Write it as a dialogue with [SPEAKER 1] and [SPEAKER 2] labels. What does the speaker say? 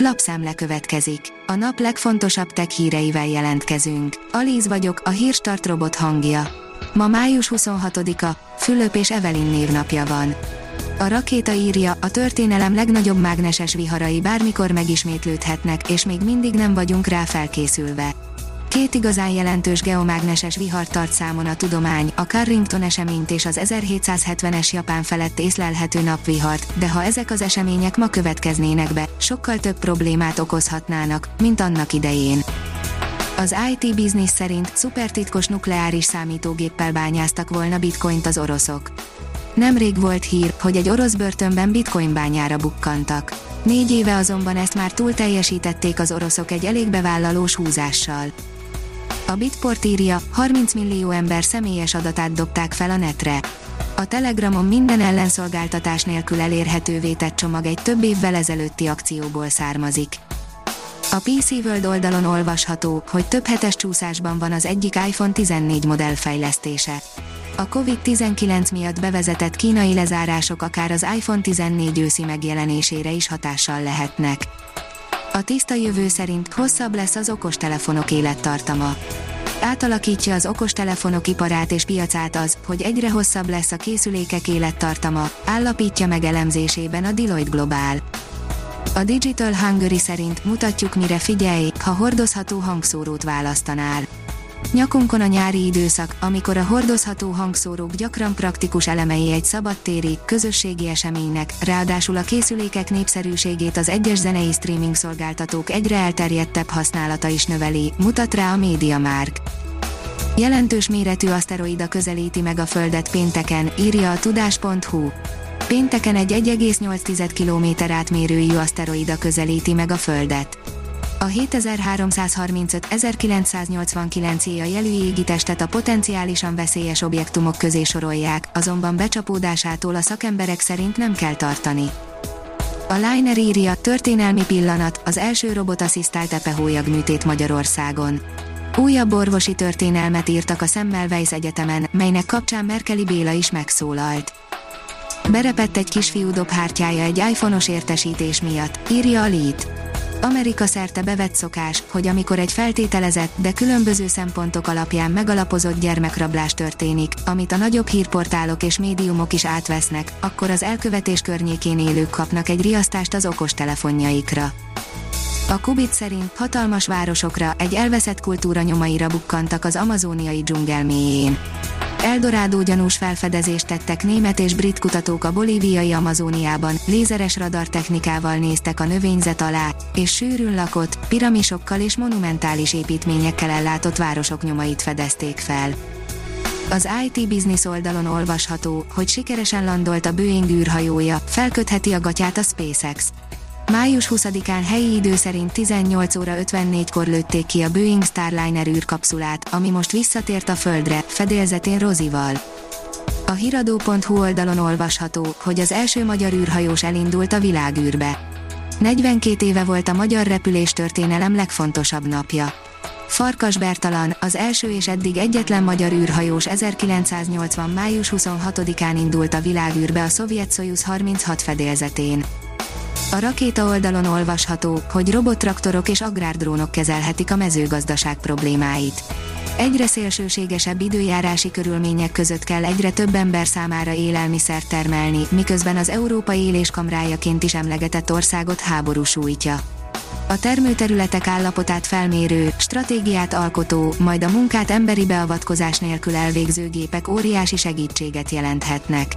[SPEAKER 1] Lapszemle következik. A nap legfontosabb tech híreivel jelentkezünk. Alíz vagyok, a hírstart robot hangja. Ma május 26-a, Fülöp és Evelyn névnapja van. A rakéta írja, a történelem legnagyobb mágneses viharai bármikor megismétlődhetnek, és még mindig nem vagyunk rá felkészülve. Két igazán jelentős geomágneses vihar tart számon a tudomány, a Carrington eseményt és az 1770-es Japán felett észlelhető napvihart, de ha ezek az események ma következnének be, sokkal több problémát okozhatnának, mint annak idején. Az IT Business szerint szupertitkos nukleáris számítógéppel bányáztak volna bitcoint az oroszok. Nemrég volt hír, hogy egy orosz börtönben bitcoin bányára bukkantak. Négy éve azonban ezt már túl teljesítették az oroszok egy elég bevállalós húzással. A Bitport írja, 30 millió ember személyes adatát dobták fel a netre. A Telegramon minden ellenszolgáltatás nélkül elérhetővé tett csomag egy több évvel ezelőtti akcióból származik. A PC World oldalon olvasható, hogy több hetes csúszásban van az egyik iPhone 14 modell fejlesztése. A COVID-19 miatt bevezetett kínai lezárások akár az iPhone 14 őszi megjelenésére is hatással lehetnek. A tiszta jövő szerint hosszabb lesz az okostelefonok élettartama. Átalakítja az okostelefonok iparát és piacát az, hogy egyre hosszabb lesz a készülékek élettartama, állapítja meg elemzésében a Deloitte Global. A Digital Hungary szerint mutatjuk mire figyelj, ha hordozható hangszórót választanál. Nyakunkon a nyári időszak, amikor a hordozható hangszórók gyakran praktikus elemei egy szabadtéri, közösségi eseménynek, ráadásul a készülékek népszerűségét az egyes zenei streaming szolgáltatók egyre elterjedtebb használata is növeli, mutat rá a MediaMark. Jelentős méretű aszteroida közelíti meg a Földet pénteken, írja a tudás.hu. Pénteken egy 1,8 km átmérőjű aszteroida közelíti meg a Földet. A 7335-1989 éja jelű égitestet a potenciálisan veszélyes objektumok közé sorolják, azonban becsapódásától a szakemberek szerint nem kell tartani. A Liner írja, történelmi pillanat, az első robotasszisztált epehólyag műtét Magyarországon. Újabb orvosi történelmet írtak a Semmelweis Egyetemen, melynek kapcsán Merkeli Béla is megszólalt. Berepett egy kisfiú dobhártyája egy iPhone-os értesítés miatt, írja a Lead. Amerika szerte bevett szokás, hogy amikor egy feltételezett, de különböző szempontok alapján megalapozott gyermekrablás történik, amit a nagyobb hírportálok és médiumok is átvesznek, akkor az elkövetés környékén élők kapnak egy riasztást az okostelefonjaikra. A Kubit szerint hatalmas városokra, egy elveszett kultúra nyomaira bukkantak az amazóniai dzsungel mélyén. Eldorádó gyanús felfedezést tettek német és brit kutatók a bolíviai Amazóniában, lézeres radartechnikával néztek a növényzet alá, és sűrűn lakott, piramisokkal és monumentális építményekkel ellátott városok nyomait fedezték fel. Az IT Business oldalon olvasható, hogy sikeresen landolt a Boeing űrhajója, felkötheti a gatyát a SpaceX. Május 20-án helyi idő szerint 18 óra 54-kor lőtték ki a Boeing Starliner űrkapszulát, ami most visszatért a Földre, fedélzetén Rozival. A hiradó.hu oldalon olvasható, hogy az első magyar űrhajós elindult a világűrbe. 42 éve volt a magyar repülés történelem legfontosabb napja. Farkas Bertalan, az első és eddig egyetlen magyar űrhajós 1980. május 26-án indult a világűrbe a szovjet Soyuz 36 fedélzetén. A rakéta oldalon olvasható, hogy robottraktorok és agrárdrónok kezelhetik a mezőgazdaság problémáit. Egyre szélsőségesebb időjárási körülmények között kell egyre több ember számára élelmiszert termelni, miközben az Európa éléskamrájaként is emlegetett országot háború sújtja. A termőterületek állapotát felmérő, stratégiát alkotó, majd a munkát emberi beavatkozás nélkül elvégző gépek óriási segítséget jelenthetnek.